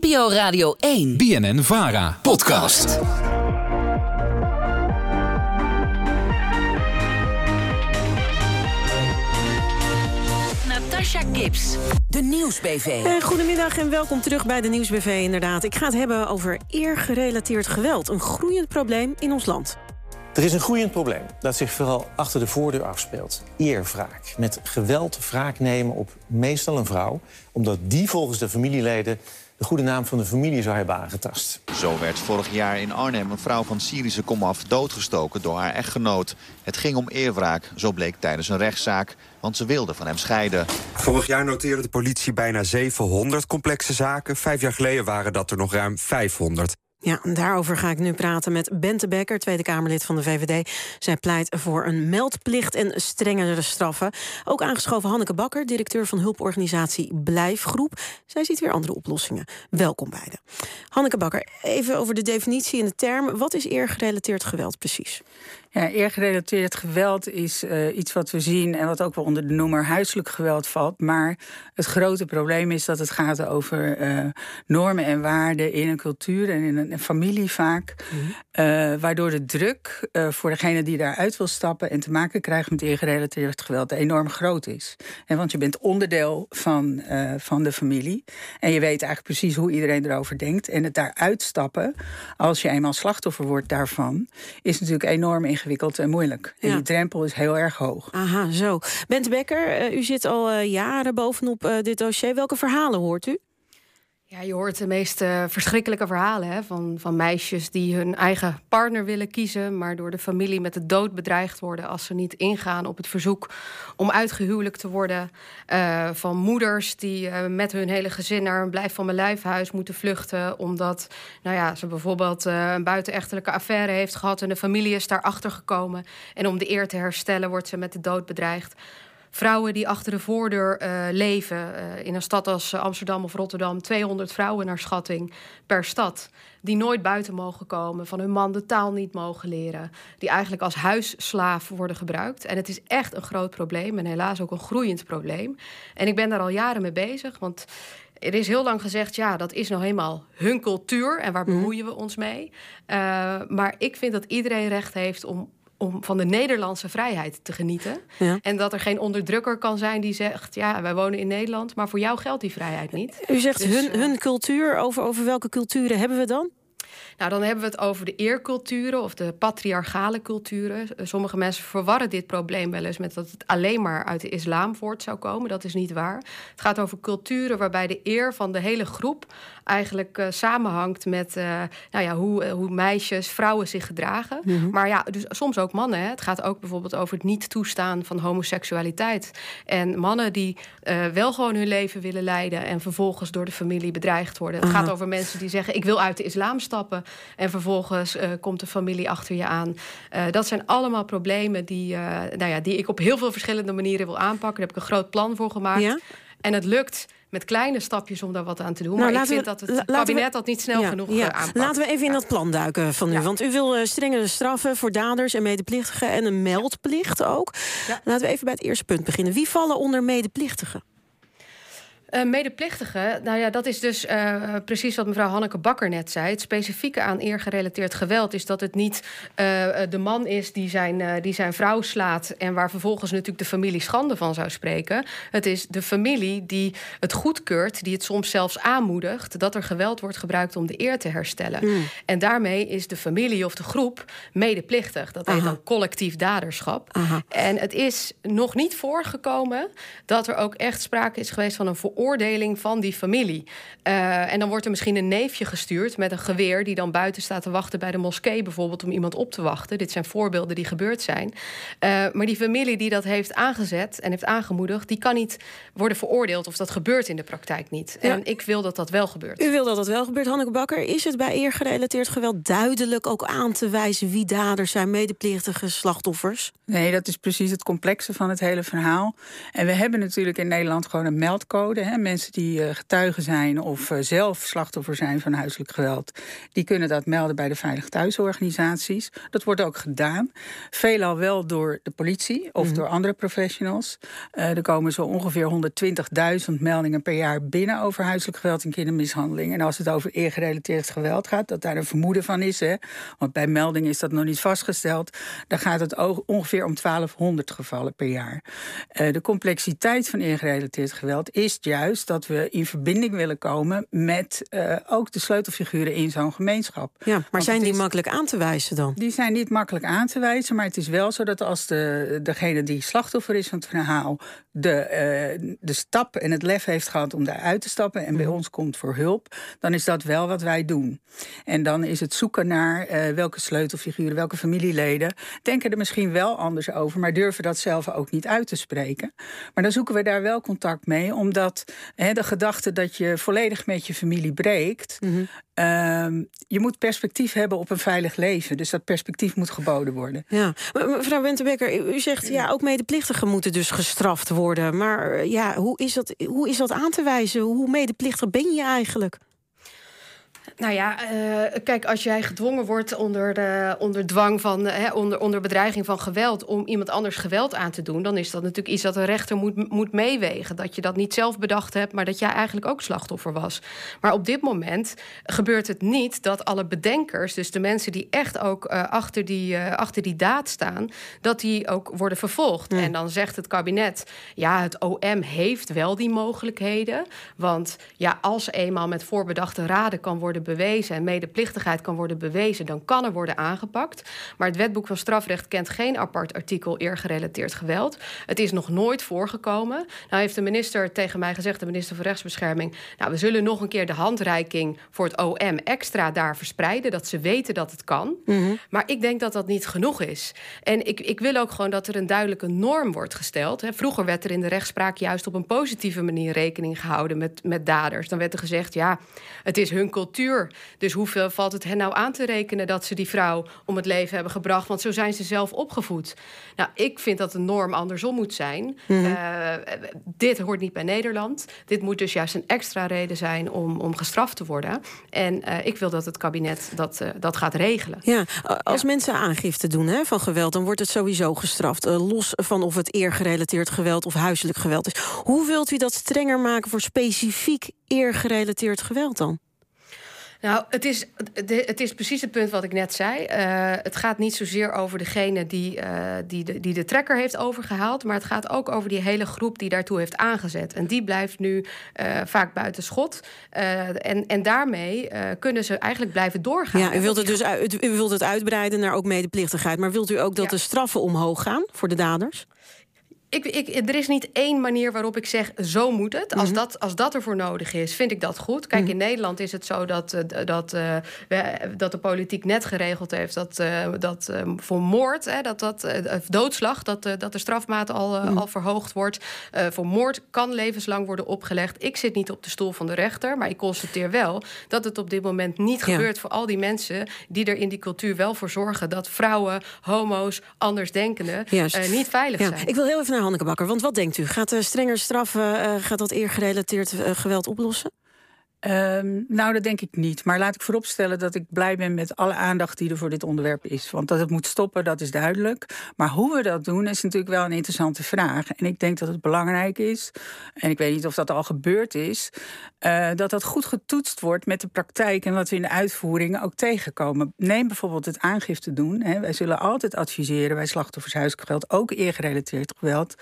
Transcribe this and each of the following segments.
NPO Radio 1. BNN Vara. Podcast. Natasha Gibbs. De Nieuwsbv. Eh, goedemiddag en welkom terug bij de Nieuwsbv. Inderdaad, ik ga het hebben over eergerelateerd geweld. Een groeiend probleem in ons land. Er is een groeiend probleem dat zich vooral achter de voordeur afspeelt. Eerwraak. Met geweld wraak nemen op meestal een vrouw... omdat die volgens de familieleden de goede naam van de familie zou hebben aangetast. Zo werd vorig jaar in Arnhem een vrouw van Syrische komaf doodgestoken door haar echtgenoot. Het ging om eerwraak, zo bleek tijdens een rechtszaak, want ze wilde van hem scheiden. Vorig jaar noteerde de politie bijna 700 complexe zaken. Vijf jaar geleden waren dat er nog ruim 500. Ja, daarover ga ik nu praten met Bente Becker, Tweede Kamerlid van de VVD. Zij pleit voor een meldplicht en strengere straffen. Ook aangeschoven Hanneke Bakker, directeur van hulporganisatie Blijfgroep. Zij ziet weer andere oplossingen. Welkom beiden. Hanneke Bakker, even over de definitie en de term. Wat is eergerelateerd geweld precies? Ja, eergerelateerd geweld is uh, iets wat we zien en wat ook wel onder de noemer huiselijk geweld valt. Maar het grote probleem is dat het gaat over uh, normen en waarden in een cultuur en in een, een familie vaak. Mm -hmm. uh, waardoor de druk voor degene die daaruit wil stappen en te maken krijgt met eergerelateerd geweld enorm groot is. En want je bent onderdeel van, van de familie en je weet eigenlijk precies hoe iedereen erover denkt. En het daaruit stappen, als je eenmaal slachtoffer wordt daarvan, is natuurlijk enorm ingewikkeld ingewikkeld en moeilijk. En die drempel is heel erg hoog. Aha, zo. Bente Becker, uh, u zit al uh, jaren bovenop uh, dit dossier. Welke verhalen hoort u? Ja, je hoort de meest verschrikkelijke verhalen hè, van, van meisjes die hun eigen partner willen kiezen, maar door de familie met de dood bedreigd worden als ze niet ingaan op het verzoek om uitgehuwelijkt te worden. Uh, van moeders die uh, met hun hele gezin naar een blijf van mijn lijfhuis moeten vluchten, omdat nou ja, ze bijvoorbeeld een buitenechtelijke affaire heeft gehad en de familie is daarachter gekomen. En om de eer te herstellen wordt ze met de dood bedreigd vrouwen die achter de voordeur uh, leven. Uh, in een stad als Amsterdam of Rotterdam, 200 vrouwen naar schatting per stad. Die nooit buiten mogen komen, van hun man de taal niet mogen leren. Die eigenlijk als huisslaaf worden gebruikt. En het is echt een groot probleem en helaas ook een groeiend probleem. En ik ben daar al jaren mee bezig, want er is heel lang gezegd, ja, dat is nou helemaal hun cultuur en waar bemoeien we ons mee. Uh, maar ik vind dat iedereen recht heeft om om van de Nederlandse vrijheid te genieten. Ja. En dat er geen onderdrukker kan zijn die zegt... ja, wij wonen in Nederland, maar voor jou geldt die vrijheid niet. U zegt dus, hun, hun cultuur, over, over welke culturen hebben we dan? Nou, dan hebben we het over de eerculturen of de patriarchale culturen. Sommige mensen verwarren dit probleem wel eens met dat het alleen maar uit de islam voort zou komen. Dat is niet waar. Het gaat over culturen waarbij de eer van de hele groep eigenlijk uh, samenhangt met uh, nou ja, hoe, uh, hoe meisjes, vrouwen zich gedragen. Mm -hmm. Maar ja, dus soms ook mannen. Hè. Het gaat ook bijvoorbeeld over het niet toestaan van homoseksualiteit. En mannen die wel gewoon hun leven willen leiden en vervolgens door de familie bedreigd worden. Het gaat over mensen die zeggen: ik wil uit de islam stappen. En vervolgens uh, komt de familie achter je aan. Uh, dat zijn allemaal problemen die, uh, nou ja, die ik op heel veel verschillende manieren wil aanpakken. Daar heb ik een groot plan voor gemaakt. Ja? En het lukt met kleine stapjes om daar wat aan te doen. Nou, maar ik vind we, dat het kabinet we, dat niet snel ja, genoeg ja. aanpakt. Laten we even in dat plan duiken van u. Ja. Want u wil strengere straffen voor daders en medeplichtigen... en een meldplicht ook. Laten we even bij het eerste punt beginnen. Wie vallen onder medeplichtigen? Uh, medeplichtigen, nou ja, dat is dus uh, precies wat mevrouw Hanneke Bakker net zei. Het specifieke aan eergerelateerd geweld is dat het niet uh, de man is die zijn, die zijn vrouw slaat en waar vervolgens natuurlijk de familie schande van zou spreken. Het is de familie die het goedkeurt, die het soms zelfs aanmoedigt dat er geweld wordt gebruikt om de eer te herstellen. Mm. En daarmee is de familie of de groep medeplichtig. Dat heet dan collectief daderschap. Aha. En het is nog niet voorgekomen dat er ook echt sprake is geweest van een veroordeling van die familie. Uh, en dan wordt er misschien een neefje gestuurd met een geweer die dan buiten staat te wachten bij de moskee bijvoorbeeld om iemand op te wachten. Dit zijn voorbeelden die gebeurd zijn. Uh, maar die familie die dat heeft aangezet en heeft aangemoedigd, die kan niet worden veroordeeld of dat gebeurt in de praktijk niet. Ja. En ik wil dat dat wel gebeurt. U wil dat dat wel gebeurt, Hanneke Bakker. Is het bij eergerelateerd geweld duidelijk ook aan te wijzen wie daders zijn, medeplichtige slachtoffers? Nee, dat is precies het complexe van het hele verhaal. En we hebben natuurlijk in Nederland gewoon een meldcode. Hè. Mensen die uh, getuigen zijn of uh, zelf slachtoffer zijn van huiselijk geweld, die kunnen dat melden bij de Veilig Thuisorganisaties. Dat wordt ook gedaan. Veelal wel door de politie of mm -hmm. door andere professionals. Uh, er komen zo ongeveer 120.000 meldingen per jaar binnen over huiselijk geweld en kindermishandeling. En als het over eergerelateerd geweld gaat, dat daar een vermoeden van is, hè, want bij melding is dat nog niet vastgesteld, dan gaat het ongeveer om 1200 gevallen per jaar. Uh, de complexiteit van ingerelateerd geweld is juist dat we in verbinding willen komen met uh, ook de sleutelfiguren in zo'n gemeenschap. Ja, maar Want zijn die is, makkelijk aan te wijzen dan? Die zijn niet makkelijk aan te wijzen, maar het is wel zo dat als de, degene die slachtoffer is van het verhaal de, uh, de stap en het lef heeft gehad om daaruit te stappen en bij mm. ons komt voor hulp, dan is dat wel wat wij doen. En dan is het zoeken naar welke sleutelfiguren, welke familieleden denken er misschien wel anders over, maar durven dat zelf ook niet uit te spreken. Maar dan zoeken we daar wel contact mee, omdat hè, de gedachte dat je volledig met je familie breekt. Mm -hmm. uh, je moet perspectief hebben op een veilig leven. Dus dat perspectief moet geboden worden. Ja, mevrouw Wentebekker, u zegt ja, ook medeplichtigen moeten dus gestraft worden. Maar ja, hoe is dat, hoe is dat aan te wijzen? Hoe medeplichtig ben je eigenlijk? Nou ja, uh, kijk, als jij gedwongen wordt onder, de, onder dwang van, hè, onder, onder bedreiging van geweld om iemand anders geweld aan te doen, dan is dat natuurlijk iets dat een rechter moet, moet meewegen. Dat je dat niet zelf bedacht hebt, maar dat jij eigenlijk ook slachtoffer was. Maar op dit moment gebeurt het niet dat alle bedenkers, dus de mensen die echt ook uh, achter, die, uh, achter die daad staan, dat die ook worden vervolgd. En dan zegt het kabinet, ja, het OM heeft wel die mogelijkheden. Want ja, als eenmaal met voorbedachte raden kan worden bewezen en medeplichtigheid kan worden bewezen, dan kan er worden aangepakt. Maar het wetboek van strafrecht kent geen apart artikel eergerelateerd geweld. Het is nog nooit voorgekomen. Nou heeft de minister tegen mij gezegd, de minister van Rechtsbescherming, nou, we zullen nog een keer de handreiking voor het OM extra daar verspreiden, dat ze weten dat het kan. Mm -hmm. Maar ik denk dat dat niet genoeg is. En ik, ik wil ook gewoon dat er een duidelijke norm wordt gesteld. Vroeger werd er in de rechtspraak juist op een positieve manier rekening gehouden met, met daders. Dan werd er gezegd, ja, het is hun cultuur dus hoeveel valt het hen nou aan te rekenen dat ze die vrouw om het leven hebben gebracht? Want zo zijn ze zelf opgevoed. Nou, ik vind dat de norm andersom moet zijn. Mm -hmm. uh, dit hoort niet bij Nederland. Dit moet dus juist een extra reden zijn om, om gestraft te worden. En uh, ik wil dat het kabinet dat, uh, dat gaat regelen. Ja, als ja. mensen aangifte doen hè, van geweld, dan wordt het sowieso gestraft. los van of het eergerelateerd geweld of huiselijk geweld is. Hoe wilt u dat strenger maken voor specifiek eergerelateerd geweld dan? Nou, het is, het is precies het punt wat ik net zei. Uh, het gaat niet zozeer over degene die, uh, die, de, die de trekker heeft overgehaald. Maar het gaat ook over die hele groep die daartoe heeft aangezet. En die blijft nu uh, vaak buiten schot. en, en daarmee kunnen ze eigenlijk blijven doorgaan. Ja, u wilt het dus uit, u wilt het uitbreiden naar ook medeplichtigheid. Maar wilt u ook dat ja. de straffen omhoog gaan voor de daders? Ik, ik, er is niet één manier waarop ik zeg, zo moet het. Als, mm -hmm. dat, als dat ervoor nodig is, vind ik dat goed. Kijk, mm -hmm. in Nederland is het zo dat, uh, dat, uh, we, dat de politiek net geregeld heeft... dat, uh, dat voor moord, hè, dat, dat, doodslag, dat, dat de strafmaat al, mm -hmm. al verhoogd wordt. voor moord kan levenslang worden opgelegd. Ik zit niet op de stoel van de rechter, maar ik constateer wel... dat het op dit moment niet ja. gebeurt voor al die mensen... die er in die cultuur wel voor zorgen... dat vrouwen, homo's, andersdenkenden niet veilig ja. zijn. Ik wil heel even naar Bakker. Want wat denkt u? Gaat de strenger straffen, uh, gaat dat eergerelateerd uh, geweld oplossen? Um, nou, dat denk ik niet. Maar laat ik vooropstellen dat ik blij ben met alle aandacht die er voor dit onderwerp is. Want dat het moet stoppen, dat is duidelijk. Maar hoe we dat doen, is natuurlijk wel een interessante vraag. En ik denk dat het belangrijk is, en ik weet niet of dat al gebeurd is, uh, dat dat goed getoetst wordt met de praktijk en wat we in de uitvoering ook tegenkomen. Neem bijvoorbeeld het aangifte doen. Hè. Wij zullen altijd adviseren bij slachtoffers huisgeweld, ook eergerelateerd geweld,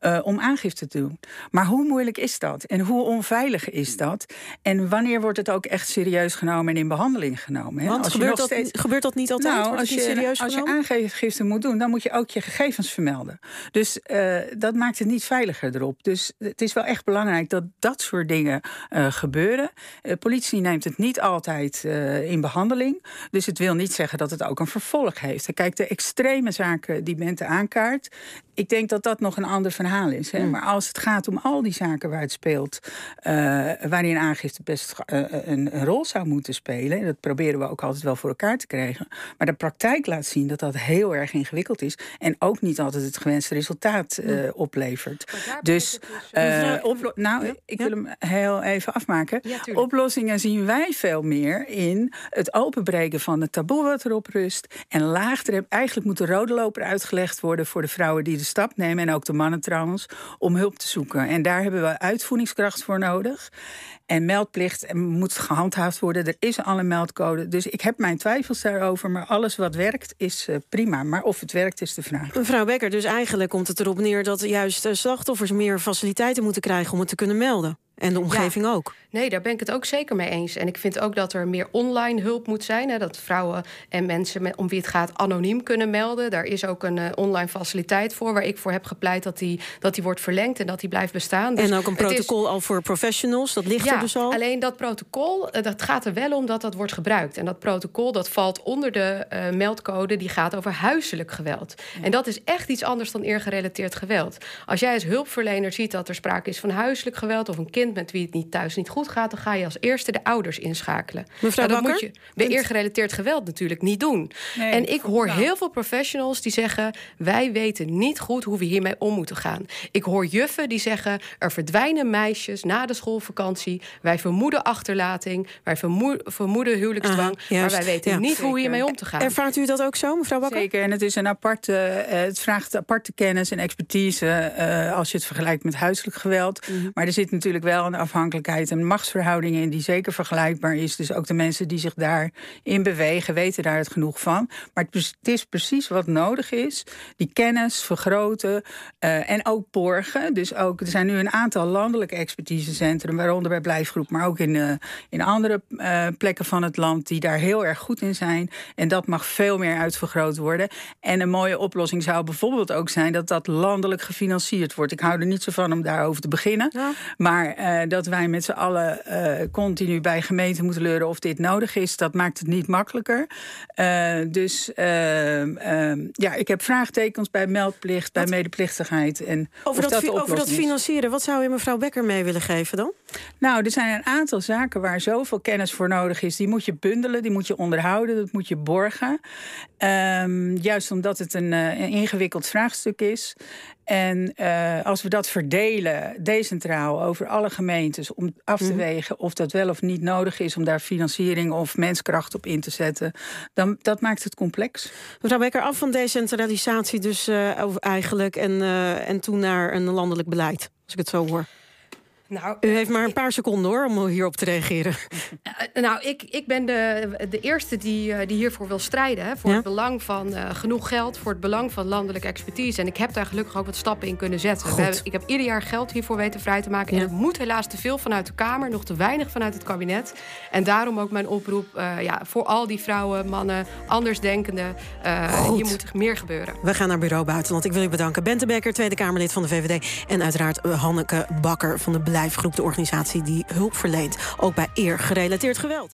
uh, om aangifte te doen. Maar hoe moeilijk is dat? En hoe onveilig is dat? En en wanneer wordt het ook echt serieus genomen en in behandeling genomen? Hè? Want als gebeurt, dat, steeds... gebeurt dat niet altijd? Nou, als, je, serieus als je aangifte moet doen, dan moet je ook je gegevens vermelden. Dus uh, dat maakt het niet veiliger erop. Dus het is wel echt belangrijk dat dat soort dingen uh, gebeuren. De politie neemt het niet altijd uh, in behandeling. Dus het wil niet zeggen dat het ook een vervolg heeft. Kijk, de extreme zaken die Bente aankaart... ik denk dat dat nog een ander verhaal is. Hè? Mm. Maar als het gaat om al die zaken waar het speelt... waarin aangifte best uh, een, een, rol zou moeten spelen. En dat proberen we ook altijd wel voor elkaar te krijgen. Maar de praktijk laat zien dat dat heel erg ingewikkeld is. En ook niet altijd het gewenste resultaat uh, oplevert. Dus, dus oplo- nou, ik wil hem heel even afmaken. Oplossingen zien wij veel meer in het openbreken van het taboe wat erop rust. En laagdrempel. Eigenlijk moet de rode loper uitgelegd worden voor de vrouwen die de stap nemen. En ook de mannen trouwens. Om hulp te zoeken. En daar hebben we uitvoeringskracht voor nodig. En meldplicht moet gehandhaafd worden. Er is al een meldcode. Dus ik heb mijn twijfels daarover. Maar alles wat werkt is uh, prima. Maar of het werkt is de vraag. Mevrouw Becker, dus eigenlijk komt het erop neer dat juist uh, slachtoffers meer faciliteiten moeten krijgen om het te kunnen melden. En de omgeving ja. ook. Nee, daar ben ik het ook zeker mee eens. En ik vind ook dat er meer online hulp moet zijn. Hè, dat vrouwen en mensen met, om wie het gaat anoniem kunnen melden. Daar is ook een uh, online faciliteit voor... waar ik voor heb gepleit dat die, dat die wordt verlengd en dat die blijft bestaan. Dus en ook een protocol is, al voor professionals, dat ligt ja, er dus al? alleen dat protocol, uh, dat gaat er wel om dat dat wordt gebruikt. En dat protocol dat valt onder de uh, meldcode... die gaat over huiselijk geweld. Ja. En dat is echt iets anders dan eergerelateerd geweld. Als jij als hulpverlener ziet dat er sprake is van huiselijk geweld... of een kind met wie het niet thuis niet goed gaat, dan ga je als eerste de ouders inschakelen. Mevrouw nou, dat Bakker? moet je bij eergerelateerd geweld natuurlijk niet doen. Nee, en ik hoor nou. heel veel professionals die zeggen: wij weten niet goed hoe we hiermee om moeten gaan. Ik hoor juffen die zeggen: er verdwijnen meisjes na de schoolvakantie. Wij vermoeden achterlating, wij vermoe vermoeden huwelijksdwang, maar wij weten Ja. niet hoe Zeker. hiermee om te gaan. Ervaart u dat ook zo, mevrouw Bakker? Zeker, en het is een aparte, eh, het vraagt aparte kennis en expertise eh, als je het vergelijkt met huiselijk geweld. Mhm. Maar er zit natuurlijk wel een afhankelijkheid en machtsverhoudingen in die zeker vergelijkbaar is. Dus ook de mensen die zich daarin bewegen, weten daar het genoeg van. Maar het, is- precies wat nodig is: die kennis vergroten eh, en ook borgen. Dus ook, er zijn nu een aantal landelijke expertisecentra, waaronder bij Blijfgroep, maar ook in, eh, in andere eh, plekken van het land die daar heel erg goed in zijn. En dat mag veel meer uitvergroot worden. En een mooie oplossing zou bijvoorbeeld ook zijn dat dat landelijk gefinancierd wordt. Ik hou er niet zo van om daarover te beginnen. Ja. Maar eh, dat wij met z'n allen eh, continu bij gemeenten moeten leuren of dit nodig is, dat maakt het niet makkelijker. Eh, dus eh, eh, ja, ik heb vraagtekens bij meldplicht, bij medeplichtigheid. En Over dat, fi- over dat financieren, wat zou u mevrouw Bekker mee willen geven dan? Nou, er zijn een aantal zaken waar zoveel kennis voor nodig is. Die moet je bundelen, die moet je onderhouden, dat moet je borgen. Ehm, juist omdat het een, een ingewikkeld vraagstuk is. En eh, als we dat verdelen, decentraal, over alle gemeentes... om af te wegen of dat wel of niet nodig is... om daar financiering of menskracht op in te zetten... dan dat maakt het complex. Mevrouw Bekker, af van decentralisatie dus eh, eigenlijk... En, eh, en toen naar een landelijk beleid, als ik het zo hoor. Nou, U heeft maar een paar seconden hoor, om hierop te reageren. Eh, nou, ik, ik ben de, de eerste die, eh, die hiervoor wil strijden. Hè, voor Ja. het belang van eh, genoeg geld, voor het belang van landelijke expertise. En ik heb daar gelukkig ook wat stappen in kunnen zetten. Hebben, ik heb ieder jaar geld hiervoor weten vrij te maken. Ja. En het moet helaas te veel vanuit de Kamer, nog te weinig vanuit het kabinet. En daarom ook mijn oproep ja, voor al die vrouwen, mannen, andersdenkenden. Goed. hier moet meer gebeuren. We gaan naar Bureau Buitenland. Ik wil u bedanken. Bente Bekker, Tweede Kamerlid van de VVD. En uiteraard Hanneke Bakker van de Blijfgroep, de organisatie die hulp verleent. Ook bij eergerelateerd geweld.